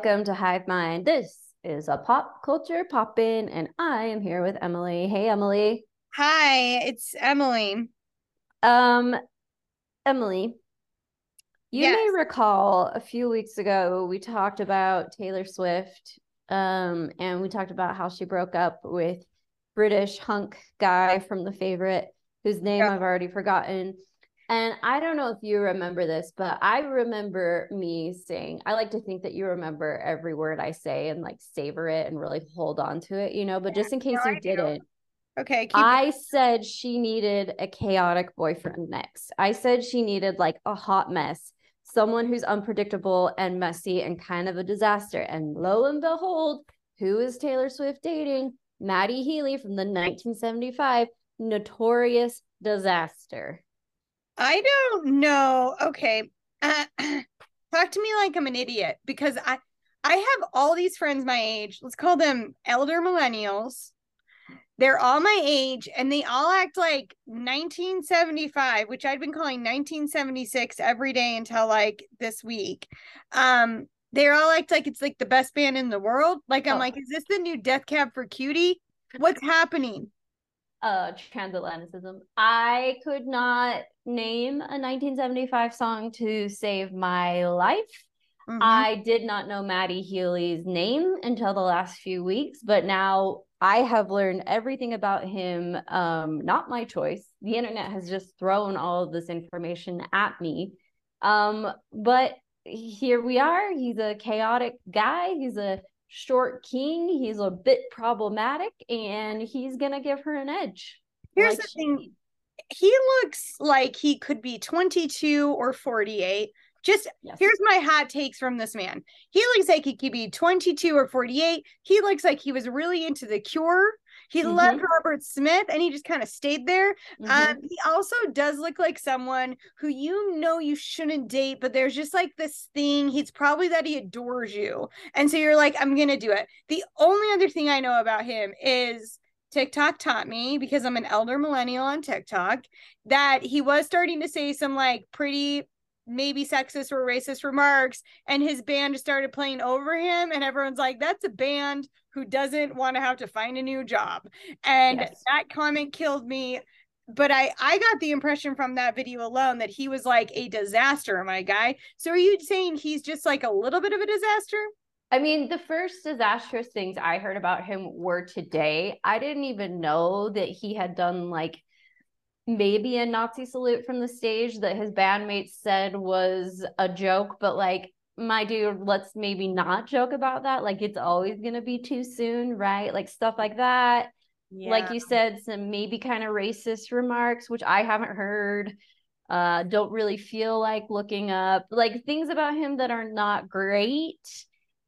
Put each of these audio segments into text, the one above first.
Welcome to Hive Mind. This is a pop culture poppin', and I am here with Emily. Hey, Emily. Hi, it's Emily. Um, Emily, you Yes. may recall a few weeks ago we talked about Taylor Swift, um, and we talked about how she broke up with British hunk guy from The Favorite, whose name Yeah. I've already forgotten. And I don't know if you remember this, but I remember me saying, I like to think that you remember every word I say and like savor it and really hold on to it, you know, but just in case no, you I didn't, Okay, keep I said she needed a chaotic boyfriend next. I said she needed like a hot mess, someone who's unpredictable and messy and kind of a disaster. And lo and behold, who is Taylor Swift dating? Matty Healy from the 1975 Notorious Disaster. I don't know. Okay. Uh, talk to me like I'm an idiot because I I have all these friends my age. Let's call them elder millennials. They're all my age and they all act like 1975, which I'd been calling 1976 every day until like this week. Um they all act like it's like the best band in the world. Like I'm Oh. like, is this the new Death Cab for Cutie? What's happening? Uh transatlanticism. I could not name a 1975 song to save my life. Mhm. I did not know Matty Healy's name until the last few weeks, but now I have learned everything about him. Um, not my choice. The internet has just thrown all of this information at me. Um, but here we are. He's a chaotic guy. He's a short king. He's a bit problematic, and he's gonna give her an edge. Here's like the thing. he looks like he could be 22 or 48. Just Yes. here's my hot takes from this man. He looks like he could be 22 or 48. He looks like he was really into the cure. He loved Robert Smith and he just kind of stayed there. Mhm. Um, he also does look like someone who you know you shouldn't date, but there's just like this thing. He's probably that he adores you. And so you're like, I'm gonna do it. The only other thing I know about him is TikTok taught me because I'm an elder millennial on TikTok that he was starting to say some like pretty maybe sexist or racist remarks and his band started playing over him and everyone's like that's a band who doesn't want to have to find a new job and Yes. that comment killed me but i i got the impression from that video alone that he was like a disaster my guy so are you saying he's just like a little bit of a disaster I mean, the first disastrous things I heard about him were today. I didn't even know that he had done like maybe a Nazi salute from the stage that his bandmates said was a joke, but like, my dude, let's maybe not joke about that. Like, it's always going to be too soon, right? Like, stuff like that. Like you said, some maybe kind of racist remarks, which I haven't heard. Uh, don't really feel like looking up, like things about him that are not great.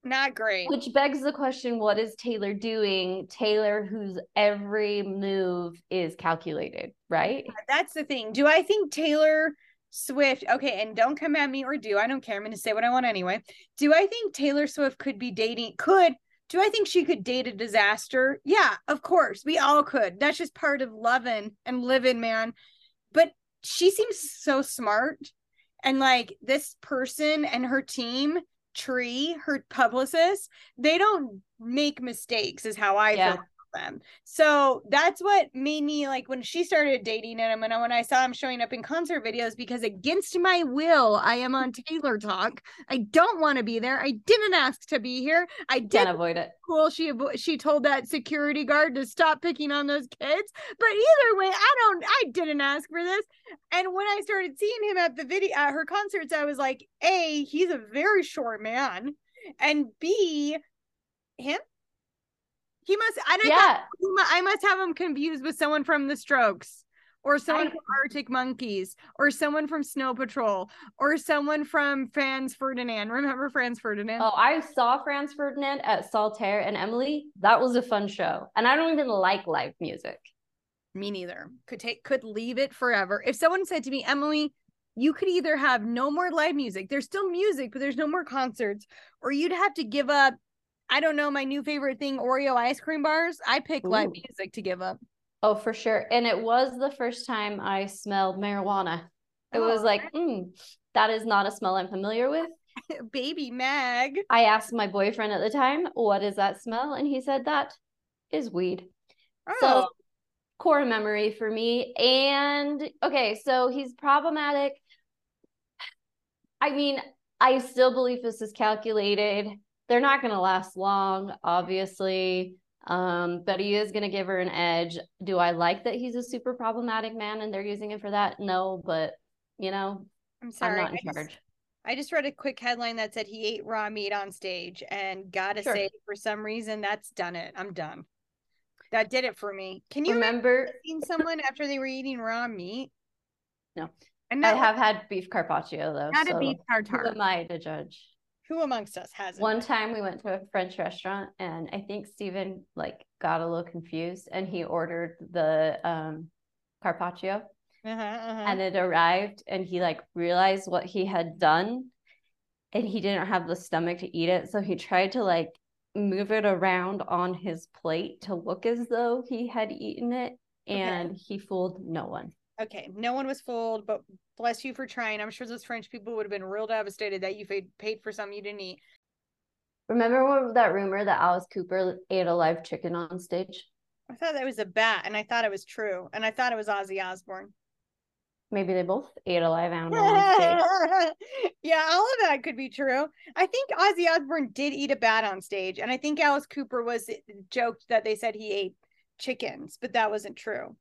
Not great Which begs the question what is Taylor doing? Taylor, whose every move is calculated, right? that's the thing. Do I think Taylor Swift, okay, and don't come at me or do, I don't care. I'm going to say what I want anyway. Do I think Taylor Swift could be dating, could, do I think she could date a disaster? Yeah, of course. We all could. That's just part of loving and living, man. But she seems so smart. And like this person and her team, Tree, her publicist, they don't make mistakes, is how I Yeah. feel them. So that's what made me like when she started dating him and when I saw him showing up in concert videos because against my will, I am on Taylor Talk. I don't want to be there. I didn't ask to be here. I did Can't avoid it. cool. She she told that security guard to stop picking on those kids. But either way, I don't. I didn't ask for this. And when I started seeing him at the video at her concerts, I was like, a he's a very short man, and b him. He must. I don't. Yeah. I must have him confused with someone from The Strokes. Or someone I- from Arctic Monkeys, or someone from Snow Patrol, or someone from Franz Ferdinand. Remember Franz Ferdinand? Oh, I saw Franz Ferdinand at Saltair and Emily. That was a fun show. And I don't even like live music. Me neither. Could take could leave it forever. If someone said to me, Emily, you could either have no more live music. There's still music, but there's no more concerts, or you'd have to give up. I don't know my new favorite thing, Oreo ice cream bars. I pick live music to give up. Oh, for sure. And it was the first time I smelled marijuana. It was Oh, like, mm, that is not a smell I'm familiar with. Baby Mag. I asked my boyfriend at the time, what is that smell? And he said that is weed. Oh, So core memory for me. And okay, so he's problematic. I mean, I still believe this is calculated. They're not going to last long, obviously. Um, but he is going to give her an edge. Do I like that he's a super problematic man and they're using him for that? No, but you know, I'm sorry, I'm not in I just- charge. I just read a quick headline that said he ate raw meat on stage, and gotta Sure. say, for some reason, that's done it. I'm done. That did it for me. Can you Remember, seeing someone after they were eating raw meat? No. And I have had beef carpaccio though. not so a beef who tartare. am I to judge? Who amongst us hasn't? One time we went to a French restaurant and I think Stephen like got a little confused and he ordered the um carpaccio Uh-huh, uh-huh. and it arrived and he like realized what he had done and he didn't have the stomach to eat it so he tried to like move it around on his plate to look as though he had eaten it Okay. and he fooled no one. Okay, no one was fooled, but bless you for trying. I'm sure those French people would have been real devastated that you paid for something you didn't eat. Remember when that rumor that Alice Cooper ate a live chicken on stage? I thought that was a bat, and I thought it was true, and I thought it was Ozzy Osbourne. Maybe they both ate a live animal yeah, all of that could be true. I think Ozzy Osbourne did eat a bat on stage, and I think Alice Cooper was eh, joked that they said he ate chickens, but that wasn't true.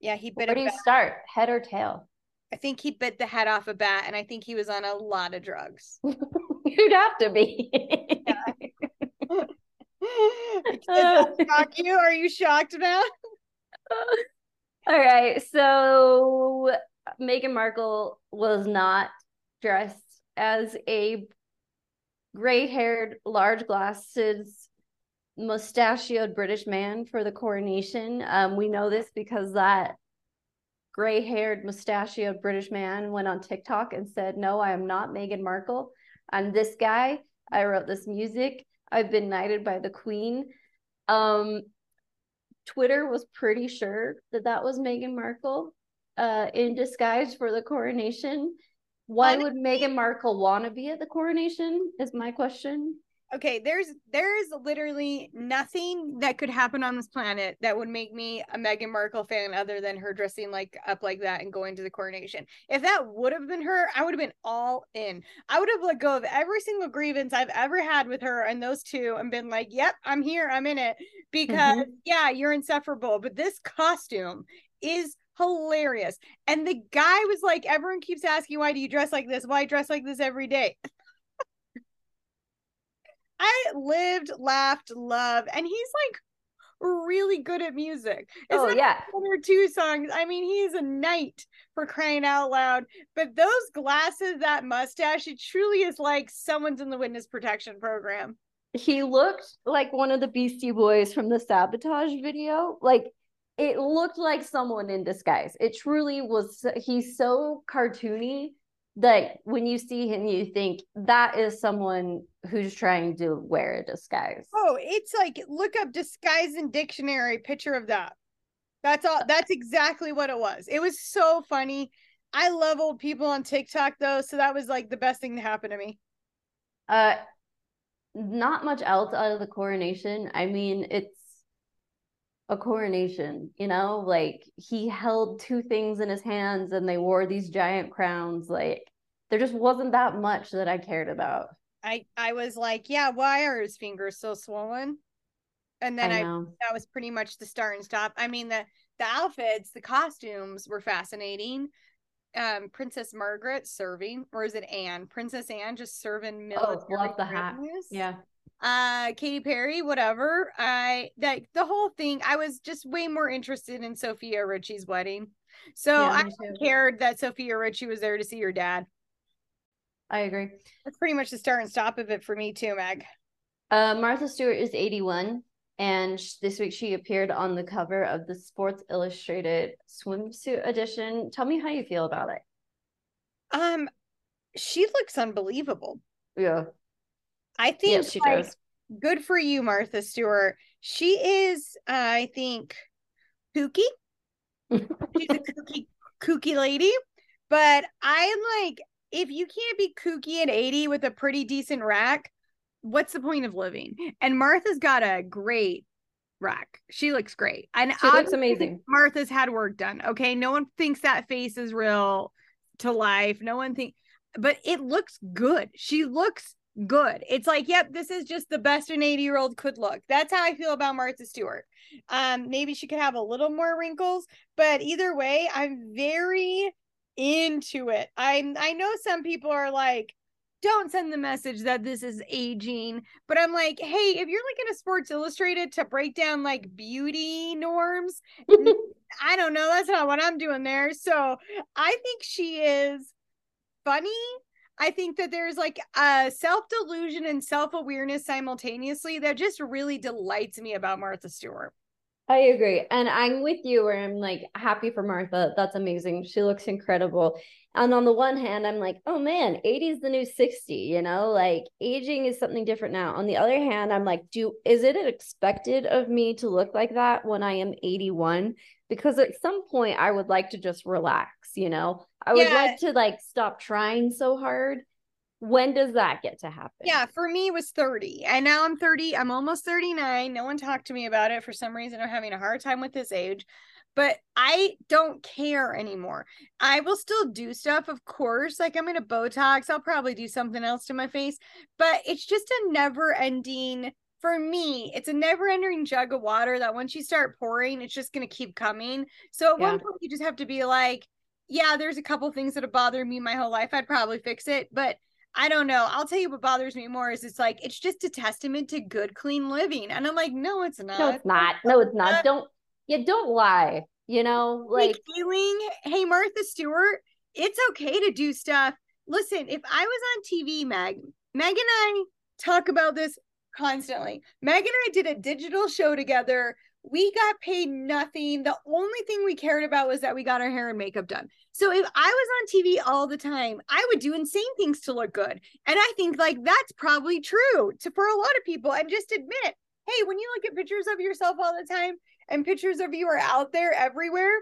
Yeah, he bit Where do you bat. start? Head or tail? I think he bit the head off a bat, and I think he was on a lot of drugs. You'd have to be. Does that shock you? Are you shocked now? All right. So Meghan Markle was not dressed as a gray haired, large glasses, mustachioed British man for the coronation. Um, we know this because that gray haired, mustachioed British man went on TikTok and said, No, I am not Meghan Markle. I'm this guy. I wrote this music. I've been knighted by the Queen. Um, Twitter was pretty sure that that was Meghan Markle uh, in disguise for the coronation. Why would Meghan Markle want to be at the coronation? Is my question. Okay there's there is literally nothing that could happen on this planet that would make me a Meghan Markle fan other than her dressing like up like that and going to the coronation. If that would have been her, I would have been all in. I would have let go of every single grievance I've ever had with her and those two and been like, "Yep, I'm here. I'm in it." Because mm-hmm. yeah, you're insufferable, but this costume is hilarious. And the guy was like, everyone keeps asking, "Why do you dress like this? Why dress like this every day?" I lived, laughed, loved, and he's like really good at music. It's oh yeah, one or two songs. I mean, he's a knight for crying out loud. But those glasses, that mustache, it truly is like someone's in the witness protection program. he looked like one of the Beastie Boys from the sabotage video. Like it looked like someone in disguise. It truly was. He's so cartoony that when you see him, you think that is someone who's trying to wear a disguise. Oh, it's like look up disguise in dictionary picture of that. That's all. That's exactly what it was. It was so funny. I love old people on TikTok though, so that was like the best thing to happen to me. Uh, not much else out of the coronation. I mean, it's a coronation, you know, like he held two things in his hands and they wore these giant crowns. Like there just wasn't that much that I cared about. I I was like, yeah, why are his fingers so swollen? And then I I, that was pretty much the start and stop. I mean the the outfits, the costumes were fascinating. Um, Princess Margaret serving, or is it Anne? Princess Anne just serving military. Oh, love the hat. Yeah. Uh Katy Perry, whatever. I like the whole thing. I was just way more interested in Sofia Richie's wedding. So Yeah, I cared that Sofia Richie was there to see her dad. I agree. That's pretty much the start and stop of it for me too, Meg. Uh, Martha Stewart is 81, and this week she appeared on the cover of the Sports Illustrated swimsuit edition. Tell me how you feel about it. Um, she looks unbelievable. Yeah. I think Yes, she like, does. good for you, Martha Stewart. She is, uh, I think, kooky. She's a kooky, kooky lady. But I am like, if you can't be kooky at 80 with a pretty decent rack, what's the point of living? And Martha's got a great rack. She looks great. And she looks amazing. Martha's had work done. Okay. No one thinks that face is real to life. No one thinks, but it looks good. She looks good. It's like, yep, this is just the best an 80 year old could look. That's how I feel about Martha Stewart. Um, maybe she could have a little more wrinkles, but either way, I'm very into it. I I know some people are like, don't send the message that this is aging, but I'm like, hey, if you're looking at Sports Illustrated to break down like beauty norms, I don't know, that's not what I'm doing there. So I think she is funny. I think that there's like a self delusion and self awareness simultaneously that just really delights me about Martha Stewart. I agree. And I'm with you where I'm like happy for Martha. That's amazing. She looks incredible. And on the one hand, I'm like, oh man, 80 is the new 60, you know, like aging is something different now. On the other hand, I'm like, do is it expected of me to look like that when I am 81? Because at some point I would like to just relax, you know. I would yeah. like to like stop trying so hard when does that get to happen? Yeah, for me it was 30. And now I'm 30. I'm almost 39. No one talked to me about it. For some reason, I'm having a hard time with this age. But I don't care anymore. I will still do stuff, of course. Like I'm gonna Botox. I'll probably do something else to my face. But it's just a never ending for me, it's a never ending jug of water that once you start pouring, it's just going to keep coming. So at yeah. one point, you just have to be like, yeah, there's a couple things that have bothered me my whole life. I'd probably fix it. But I don't know. I'll tell you what bothers me more is it's like it's just a testament to good, clean living. And I'm like, no, it's not. No, it's not. No, it's not. Don't yeah, don't lie. You know, like feeling, hey, Martha Stewart, it's okay to do stuff. Listen, if I was on TV, Meg, Meg and I talk about this constantly. Meg and I did a digital show together we got paid nothing. The only thing we cared about was that we got our hair and makeup done. So if I was on TV all the time, I would do insane things to look good. And I think like that's probably true to for a lot of people. And just admit, hey, when you look at pictures of yourself all the time and pictures of you are out there everywhere,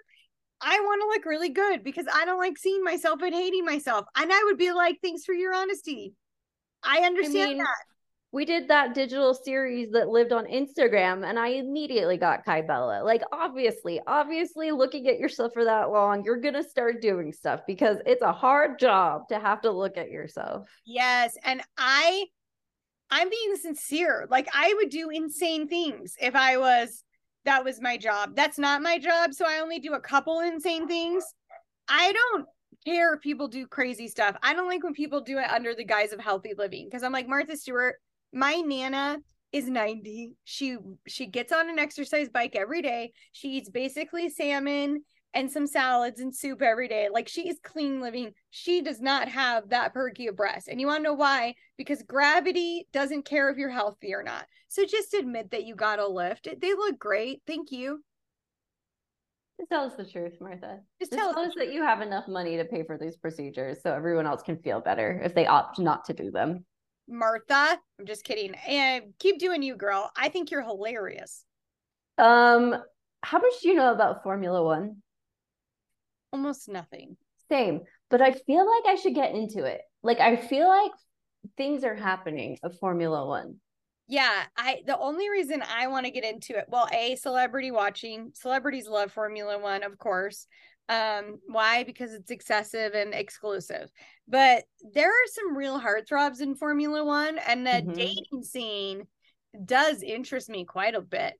I want to look really good because I don't like seeing myself and hating myself. And I would be like, thanks for your honesty. I understand I mean, that we did that digital series that lived on Instagram and I immediately got Kybella. Like obviously, obviously looking at yourself for that long, you're going to start doing stuff because it's a hard job to have to look at yourself. Yes, and I I'm being sincere. Like I would do insane things if I was that was my job. That's not my job, so I only do a couple insane things. I don't care if people do crazy stuff. I don't like when people do it under the guise of healthy living because I'm like Martha Stewart my nana is 90 she she gets on an exercise bike every day. She eats basically salmon and some salads and soup every day. Like she is clean living. She does not have that perky of breasts. And you want to know why? Because gravity doesn't care if you're healthy or not. So just admit that you got a lift. They look great. Thank you. Just tell us the truth, Martha. Just, Just tell, tell us that you have enough money to pay for these procedures so everyone else can feel better if they opt not to do them. Martha. I'm just kidding. And keep doing you, girl. I think you're hilarious. Um, how much do you know about Formula One? Almost nothing. Same, but I feel like I should get into it. Like I feel like things are happening of Formula One. Yeah, I the only reason I want to get into it, well, a celebrity watching, celebrities love Formula 1, of course. Um, why? Because it's excessive and exclusive. But there are some real heartthrobs in Formula One, and the mm-hmm. dating scene does interest me quite a bit.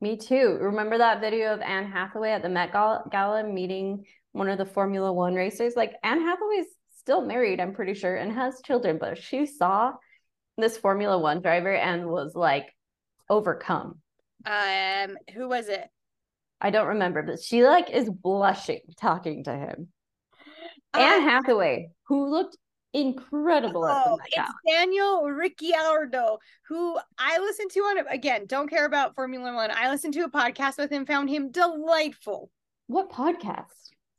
Me too. Remember that video of Anne Hathaway at the Met Gala meeting one of the Formula One racers? Like Anne Hathaway's still married, I'm pretty sure, and has children, but she saw this Formula One driver and was like overcome. Um, who was it? I don't remember, but she like is blushing talking to him. Uh, Anne Hathaway, who looked incredible oh, it's Daniel Ricciardo, who I listened to on it again. Don't care about Formula One. I listened to a podcast with him, found him delightful. What podcast?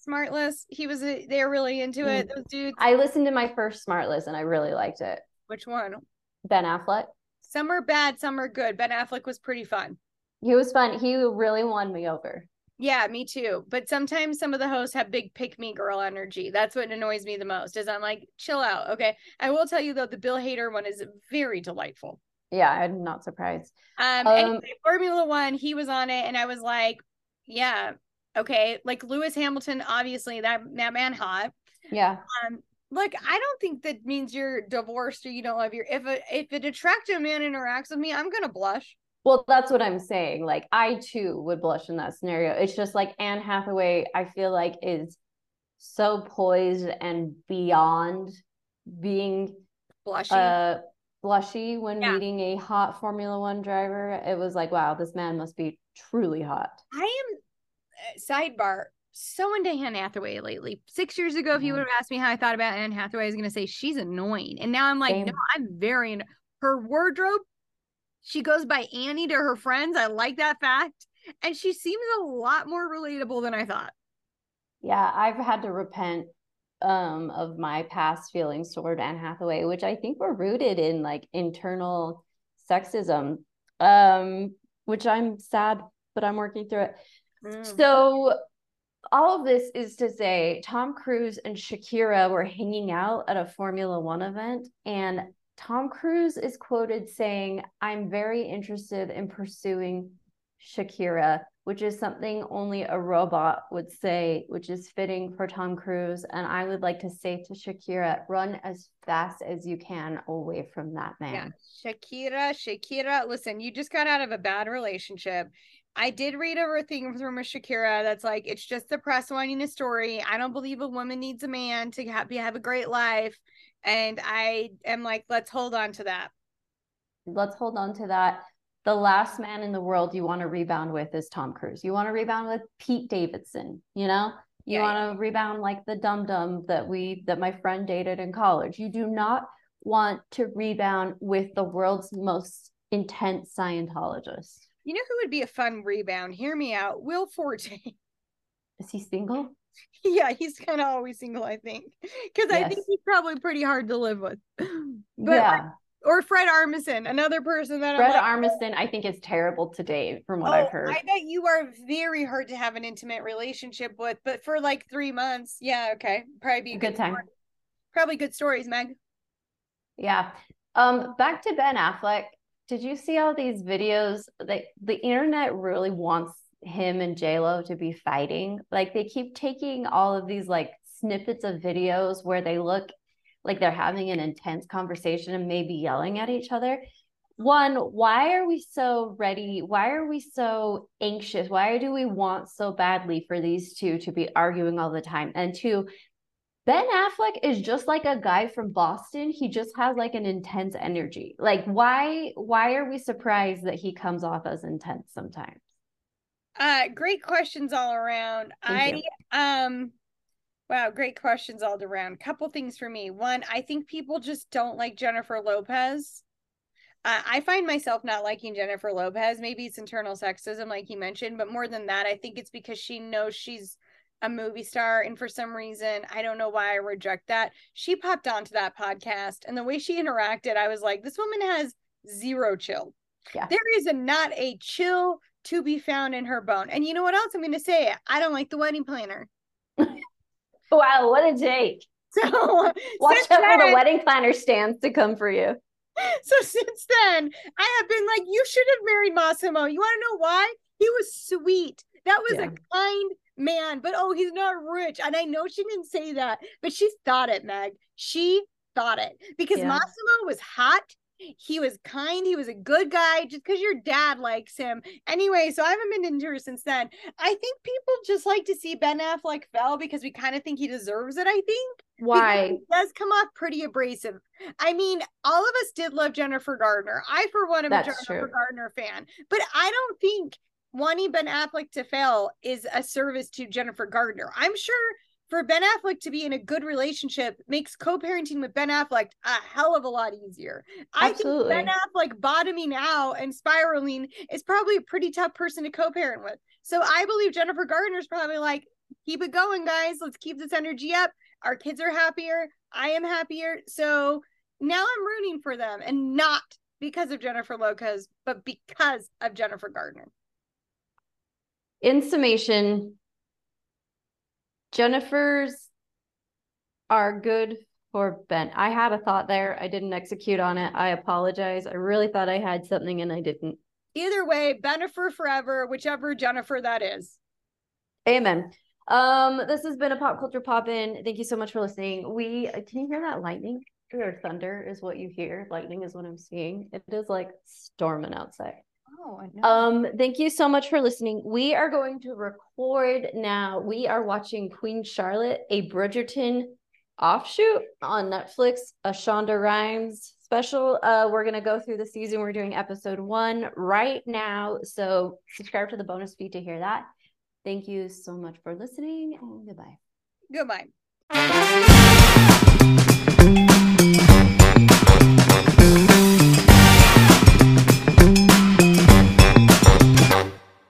Smartless. He was. A, they're really into it. Mm. Those dudes. I listened to my first Smartless and I really liked it. Which one? Ben Affleck. Some are bad, some are good. Ben Affleck was pretty fun. He was fun. He really won me over. Yeah, me too. But sometimes some of the hosts have big pick me girl energy. That's what annoys me the most. Is I'm like, chill out. Okay. I will tell you though, the Bill Hader one is very delightful. Yeah, I'm not surprised. Um, Um, anyway, Formula One, he was on it, and I was like, yeah, okay. Like Lewis Hamilton, obviously that that man hot. Yeah. Um, look, I don't think that means you're divorced or you don't love your. If a if an attractive man interacts with me, I'm gonna blush. Well, that's what I'm saying. Like I too would blush in that scenario. It's just like Anne Hathaway, I feel like is so poised and beyond being Blushing. uh blushy when Yeah. meeting a hot Formula One driver. It was like, wow, this man must be truly hot. I am uh, sidebar so into Anne Hathaway lately. Six years ago, if you Mhm. would have asked me how I thought about Anne Hathaway, I was gonna say she's annoying. And now I'm like, no, I'm very her wardrobe. She goes by Annie to her friends. I like that fact. And she seems a lot more relatable than I thought. Yeah, I've had to repent um of my past feelings toward Anne Hathaway, which I think were rooted in like internal sexism. Um, which I'm sad, but I'm working through it. Mm. So all of this is to say Tom Cruise and Shakira were hanging out at a Formula One event, and Tom Cruise is quoted saying, I'm very interested in pursuing Shakira, which is something only a robot would say, which is fitting for Tom Cruise. And I would like to say to Shakira, run as fast as you can away from that man. Yeah. Shakira, Shakira. Listen, you just got out of a bad relationship. I did read over a thing from Shakira that's like, it's just the press wanting a story. I don't believe a woman needs a man to have, have a great life. And I am like, let's hold on to that. let's hold on to that. The last man in the world you want to rebound with is Tom Cruise. You want to rebound with Pete Davidson, you know? You Yeah, want to rebound like the dum dum that we that my friend dated in college. You do not want to rebound with the world's most intense Scientologist. You know who would be a fun rebound? Hear me out. Will Forte. Is he single? yeah, he's kind of always single, I think. Because I think he's probably pretty hard to live with. But yeah. or Fred Armisen, another person that Fred I'm like, Armisen, I think is terrible to date from what oh, I've heard. I bet you are very hard to have an intimate relationship with, but for like three months, yeah, okay, probably be a Good time. story. Probably good stories, Meg. Yeah. Um, back to Ben Affleck. Did you see all these videos? That the internet really wants him and Lo to be fighting. Like they keep taking all of these like snippets of videos where they look like they're having an intense conversation and maybe yelling at each other. One, why are we so ready? Why are we so anxious? Why do we want so badly for these two to be arguing all the time? And two, Ben Affleck is just like a guy from Boston. He just has like an intense energy. Like why why are we surprised that he comes off as intense sometimes? Uh, great questions all around. Thank I um, wow, great questions all around. Couple things for me. One, I think people just don't like Jennifer Lopez. Uh, I find myself not liking Jennifer Lopez. Maybe it's internal sexism, like you mentioned, but more than that, I think it's because she knows she's a movie star. And for some reason, I don't know why I reject that. She popped onto that podcast, and the way she interacted, I was like, this woman has zero chill. Yeah. There is a, not a chill to be found in her bone. And you know what else I'm going to say? I don't like the wedding planner. Wow, what a take. So, Watch out for the wedding planner stands to come for you. So since then, I have been like, you should have married Massimo. You want to know why? He was sweet. That was Yeah. a kind man, but oh, he's not rich. And I know she didn't say that, but she thought it, Meg. She thought it because Yeah. Massimo was hot. He was kind. He was a good guy just because your dad likes him. Anyway, so I haven't been into her since then. I think people just like to see Ben Affleck fell because we kind of think he deserves it, I think Why? he does come off pretty abrasive. I mean, all of us did love Jennifer Gardner. I, for one, am a Jennifer true. Gardner fan, but I don't think wanting Ben Affleck to fail is a service to Jennifer Gardner. I'm sure for Ben Affleck to be in a good relationship makes co-parenting with Ben Affleck a hell of a lot easier. I think Ben Affleck bottoming out and spiraling is probably a pretty tough person to co-parent with. So I believe Jennifer Gardner's probably like, keep it going, guys. Let's keep this energy up. Our kids are happier. I am happier. So now I'm rooting for them and not because of Jennifer Lopez, but because of Jennifer Gardner. in summation, Jennifer's are good for Ben. I had a thought there. I didn't execute on it. I apologize. I really thought I had something and I didn't. Either way, Bennifer forever, whichever Jennifer that is. Amen. Um, this has been a pop culture pop in. Thank you so much for listening. We can you hear that lightning? Or thunder is what you hear. Lightning is what I'm seeing. It is like storming outside. Oh, I. Um, thank you so much for listening. We are going to record now. We are watching Queen Charlotte, a Bridgerton offshoot on Netflix, a Shonda Rhimes special. Uh, we're gonna go through the season. We're doing episode one right now. So subscribe to the bonus feed to hear that. Thank you so much for listening and goodbye. Goodbye.